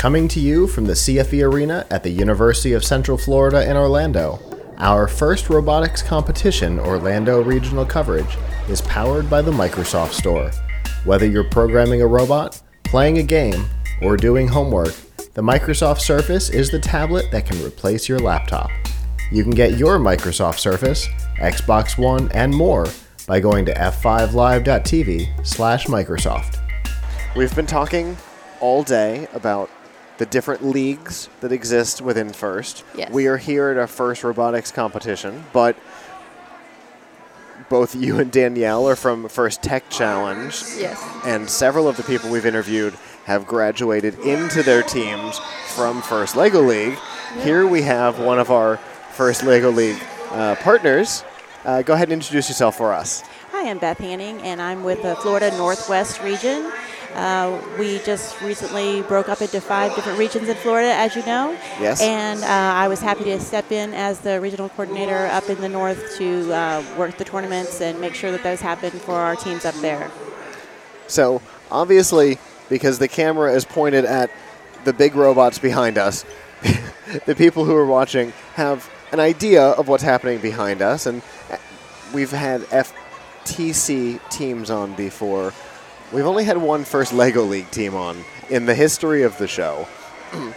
Coming to you from the CFE Arena at the University of Central Florida in Orlando, our first robotics competition, Orlando Regional Coverage, is powered by the Microsoft Store. Whether you're programming a robot, playing a game, or doing homework, the Microsoft Surface is the tablet that can replace your laptop. You can get your Microsoft Surface, Xbox One, and more by going to f5live.tv slash Microsoft. We've been talking all day about the different leagues that exist within FIRST. Yes. We are here at our first robotics competition, but both you and Danielle are from First Tech Challenge, Yes. and several of the people we've interviewed have graduated into their teams from First Lego League. Here we have one of our First Lego League uh, partners. Uh, go ahead and introduce yourself for us. Hi, I'm Beth Hanning, and I'm with the Florida Northwest region. Uh, we just recently broke up into five different regions in Florida, as you know. Yes. And uh, I was happy to step in as the regional coordinator up in the north to uh, work the tournaments and make sure that those happen for our teams up there. So, obviously, because the camera is pointed at the big robots behind us, the people who are watching have an idea of what's happening behind us. And uh, we've had FTC teams on before. We've only had one first Lego League team on in the history of the show.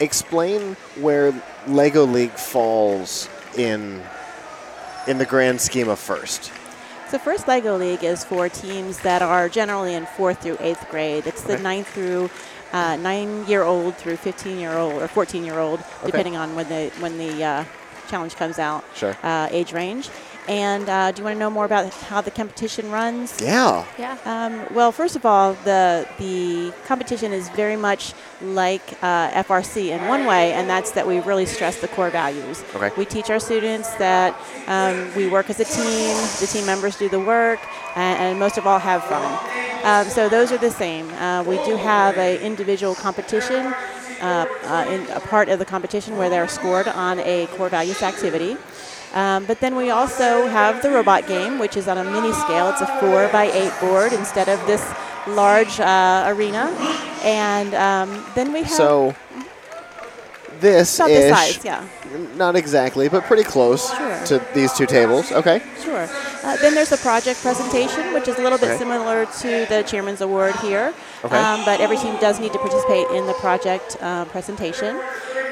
Explain where Lego League falls in in the grand scheme of first. So First Lego League is for teams that are generally in fourth through eighth grade. It's the Okay. ninth through uh, nine-year-old through 15-year-old or 14-year-old, depending on when the when the uh, challenge comes out. Sure. Uh, age range. And uh, do you want to know more about how the competition runs? Yeah. Yeah. Um, well, first of all, the the competition is very much like uh, FRC in one way, and that's that we really stress the core values. Okay. We teach our students that um, we work as a team. The team members do the work, and, and most of all, have fun. Um, so those are the same. Uh, we do have an individual competition. Uh, uh, in a part of the competition where they're scored on a core values activity. Um, but then we also have the robot game, which is on a mini scale. It's a four by eight board instead of this large uh, arena. And um, then we have So this this size, yeah, not exactly, but pretty close Sure. to these two tables. Okay. sure. Uh, then there's a project presentation, which is a little bit Okay. similar to the chairman's award here. Okay. Um, but every team does need to participate in the project uh, presentation.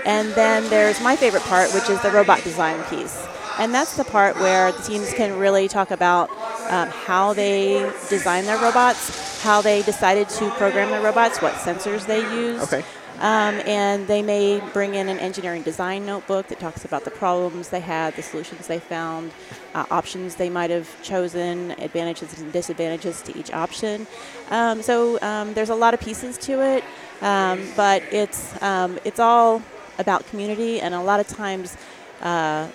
And then there's my favorite part, which is the robot design piece. And that's the part where the teams can really talk about um, how they design their robots, how they decided to program their robots, what sensors they use. Okay. Um, and they may bring in an engineering design notebook that talks about the problems they had, the solutions they found, uh, options they might have chosen, advantages and disadvantages to each option. Um, so um, there's a lot of pieces to it, um, but it's um, it's all about community, and a lot of times. Uh,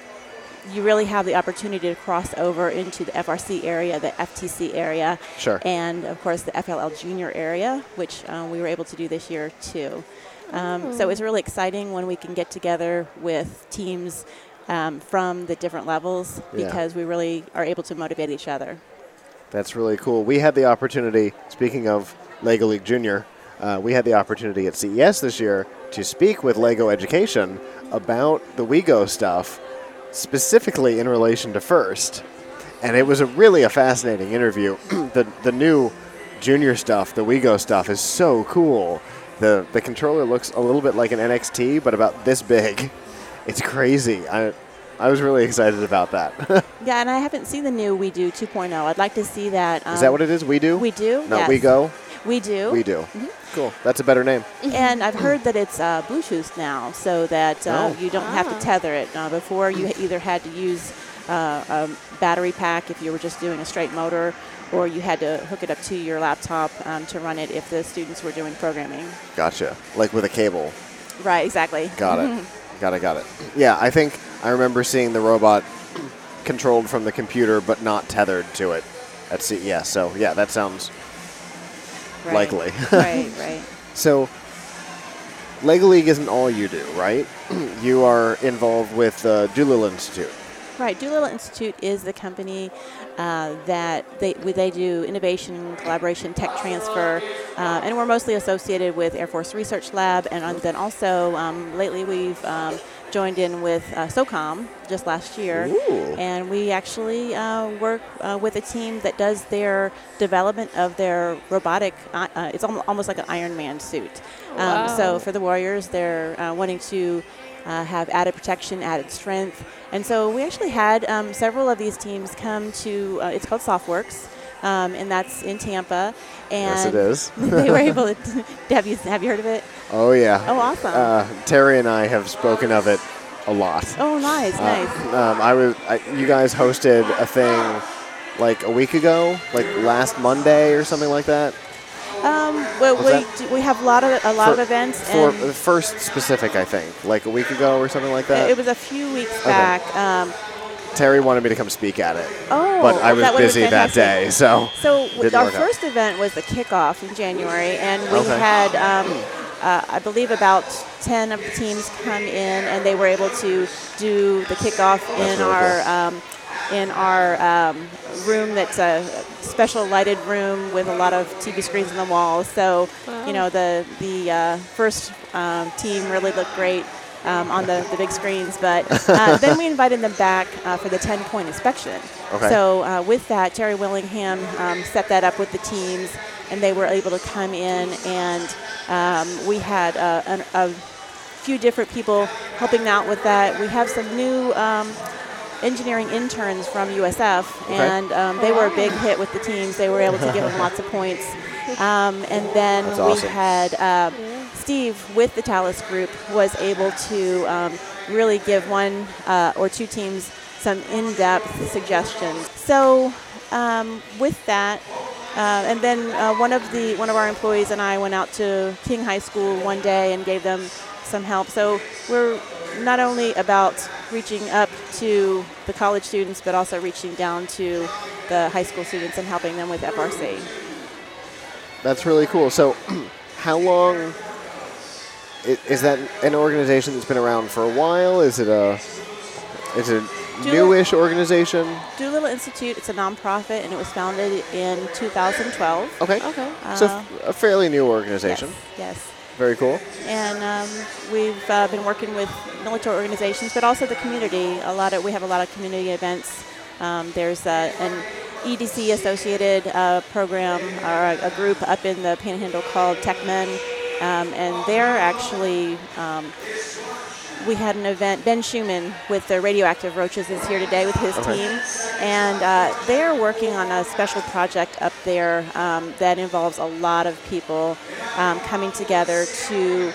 you really have the opportunity to cross over into the FRC area, the FTC area, Sure. and of course the FLL Junior area, which um, we were able to do this year too. Um, so it's really exciting when we can get together with teams um, from the different levels Yeah. because we really are able to motivate each other. That's really cool. We had the opportunity, speaking of Lego League Junior, uh, we had the opportunity at CES this year to speak with Lego Education about the WeGo stuff, specifically in relation to First. And it was a really a fascinating interview. the, the new junior stuff, the WeGo stuff, is so cool. The, the controller looks a little bit like an NXT, but about this big. It's crazy. I, I was really excited about that. Yeah, and I haven't seen the new We Do 2.0. I'd like to see that. Um, is that what it is? We do? We do. Not yes. we go? We do. We do. Cool. That's a better name. And I've heard that it's uh, Bluetooth now, so that uh, Oh. you don't have to tether it. Uh, before, you either had to use uh, a battery pack if you were just doing a straight motor, or you had to hook it up to your laptop um, to run it if the students were doing programming. Gotcha. Like with a cable. Right, exactly. Got it. got it. Got it. Yeah, I think I remember seeing the robot controlled from the computer but not tethered to it at CES. So yeah, that sounds Right. likely. right, right. so Lego League isn't all you do, right? you are involved with the Doolittle Institute. Right. Doolittle Institute is the company uh, that they they do innovation, collaboration, tech transfer, uh, and we're mostly associated with Air Force Research Lab, and then also um, lately we've um, joined in with uh, SOCOM just last year, Ooh. and we actually uh, work uh, with a team that does their development of their robotic. Uh, uh, it's al- almost like an Iron Man suit. Um, So for the Warriors, they're uh, wanting to uh, have added protection, added strength, and so we actually had um, several of these teams come to. Uh, it's called SOFWERX. Um, and that's in Tampa, and Yes, it is. they were able to. Have you have you heard of it? Oh yeah. Oh, awesome. Uh, Terry and I have spoken of it a lot. Oh, nice, Uh, nice. Um, I was. I, you guys hosted a thing like a week ago, like last Monday or something like that. Um, well, we that- we have a lot of a lot of events, For the first specific, I think, like a week ago or something like that. it was a few weeks Okay. back. Um, Terry wanted me to come speak at it, oh, but I was would've busy that day, so So our work out. first event was the kickoff in January, and we Okay. had, um, uh, I believe, about ten of the teams come in, and they were able to do the kickoff in really our cool. um, in our um, room that's a special lighted room with a lot of TV screens on the walls. So, you know, the the uh, first um, team really looked great. Um, on the, the big screens, but uh, then we invited them back uh, for the 10 point inspection. Okay. So uh, with that, Terry Willingham um, set that up with the teams, and they were able to come in, and um, we had uh, an, a few different people helping out with that. We have some new um, engineering interns from USF, and um, they were a big hit with the teams. They were able to give them lots of points. Um, and then That's we awesome. had uh, Steve with the Talus Group was able to um, really give one uh, or two teams some in-depth suggestions. So um, with that, uh, and then uh, one of the one of our employees and I went out to King High School one day and gave them some help. So we're not only about reaching up to the college students, but also reaching down to the high school students and helping them with FRC. that's really cool. So, how long is that an organization that's been around for a while? Is it a is it newish organization? Doolittle Institute, it's a nonprofit and it was founded in 2012. Okay, Okay. so Uh, f- a fairly new organization. Yes, yes. Very cool. And um, we've uh, been working with military organizations, but also the community. A lot of we have a lot of community events. Um, there's uh, an EDC associated uh, program or a, a group up in the Panhandle called TechMen, um, and they're actually. We had an event. Ben Schumann with the radioactive roaches is here today with his Okay. team, and uh, they are working on a special project up there um, that involves a lot of people um, coming together to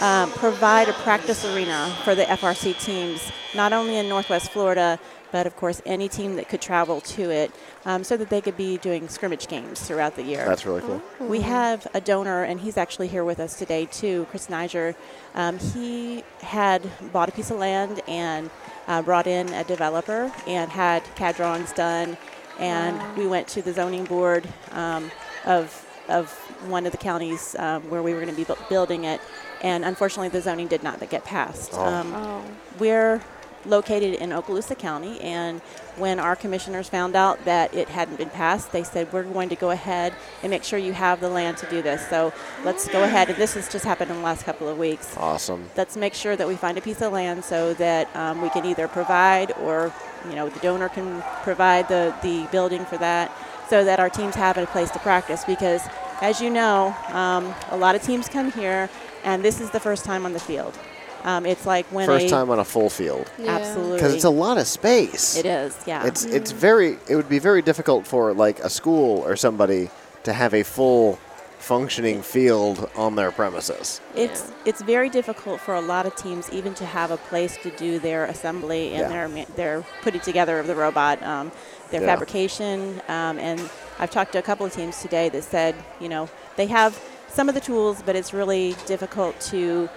um, provide a practice arena for the FRC teams, not only in Northwest Florida, but of course any team that could travel to it, um, so that they could be doing scrimmage games throughout the year. That's really cool. We have a donor, and he's actually here with us today too, Chris Niger. Um, he had bought a piece of land and uh, brought in a developer and had CAD drawings done, and we went to the zoning board um, of of one of the counties um, where we were going to be bu- building it, and unfortunately the zoning did not get passed. Oh. Um, Oh. we're located in Okaloosa County, and when our commissioners found out that it hadn't been passed, they said, We're going to go ahead and make sure you have the land to do this. So let's go ahead, and this has just happened in the last couple of weeks. Awesome. Let's make sure that we find a piece of land so that um, we can either provide or, you know, the donor can provide the, the building for that so that our teams have a place to practice. Because, as you know, um, a lot of teams come here, and this is the first time on the field. Um, it's like when First a, time on a full field Yeah. Absolutely. because it's a lot of space. It is, yeah. It's it's very it would be very difficult for like a school or somebody to have a full functioning field on their premises. It's it's very difficult for a lot of teams even to have a place to do their assembly and Yeah. their their putting together of the robot, um, their Yeah. fabrication. Um, and I've talked to a couple of teams today that said, you know, they have some of the tools, but it's really difficult to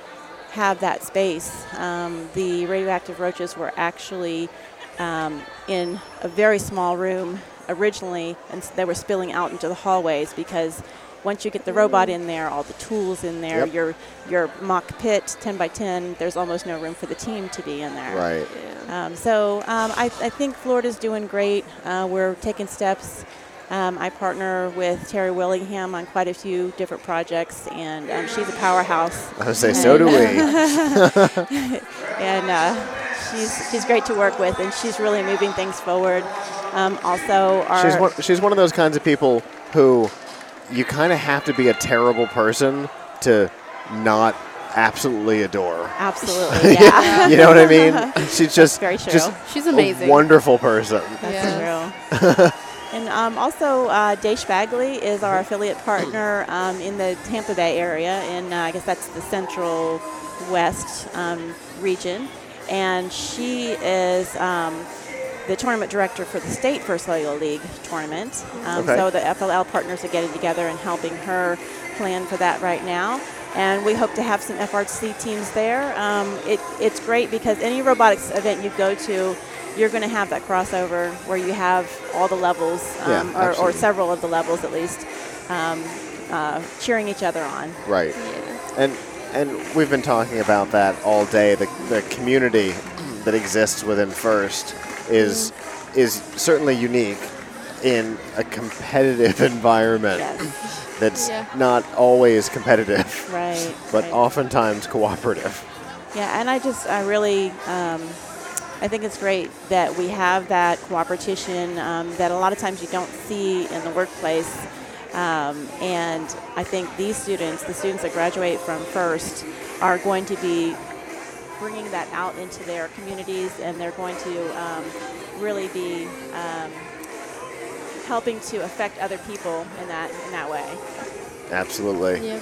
have that space. Um, the radioactive roaches were actually um, in a very small room originally, and they were spilling out into the hallways because once you get the robot in there, all the tools in there, Yep. your your mock pit, 10 by 10, there's almost no room for the team to be in there. Right. Um, so um, I, I think Florida's doing great. Uh, we're taking steps. Um, I partner with Terry Willingham on quite a few different projects, and um, she's a powerhouse. I would say so do we. and uh, she's she's great to work with, and she's really moving things forward. Um, also, our She's one, she's one of those kinds of people who you kind of have to be a terrible person to not absolutely adore. absolutely yeah, You know what I mean? She's just very true. just She's a amazing. wonderful person. That's true. And um, also, uh, Dash Bagley is our affiliate partner um, in the Tampa Bay area, and uh, I guess that's the Central West um, region. And she is um, the tournament director for the state First Cellular League tournament. Um, Okay. So the FLL partners are getting together and helping her plan for that right now. And we hope to have some FRC teams there. Um, it, it's great because any robotics event you go to, you're going to have that crossover where you have all the levels, Yeah, um, or, or several of the levels at least, um, uh, cheering each other on. Right. Yeah. And and we've been talking about that all day. The the community that exists within First is is certainly unique in a competitive environment Yes, that's Yeah. not always competitive, right. but right. oftentimes cooperative. Yeah, and I just, I really, um, I think it's great that we have that cooperation um, that a lot of times you don't see in the workplace. Um, and I think these students, the students that graduate from FIRST, are going to be bringing that out into their communities, and they're going to um, really be um, helping to affect other people in that in that way. Absolutely. Yep.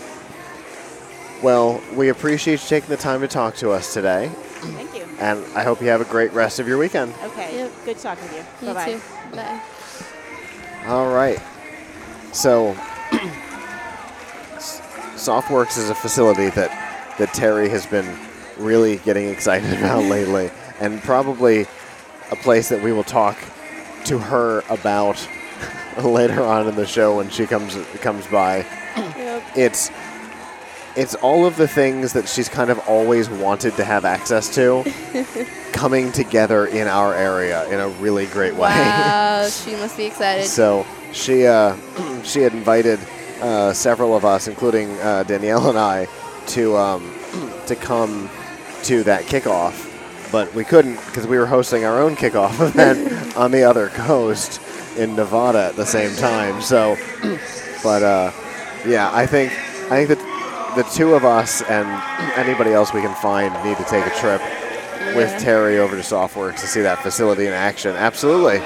Well, we appreciate you taking the time to talk to us today, Thank you. And I hope you have a great rest of your weekend. Okay. Yep. Good talking to you. You Bye bye. too. Bye. All right. So, SOFWERX is a facility that that Terry has been really getting excited about lately, and probably a place that we will talk to her about later on in the show when she comes comes by. Yep. It's it's all of the things that she's kind of always wanted to have access to coming together in our area in a really great way. Wow, she must be excited. So she uh, she had invited uh, several of us, including uh, Danielle and I, to um, to come to that kickoff, but we couldn't because we were hosting our own kickoff event on the other coast in Nevada at the same time. So, but uh, yeah, I think I think that the two of us and anybody else we can find need to take a trip with Terry over to SOFWERX to see that facility in action. Absolutely.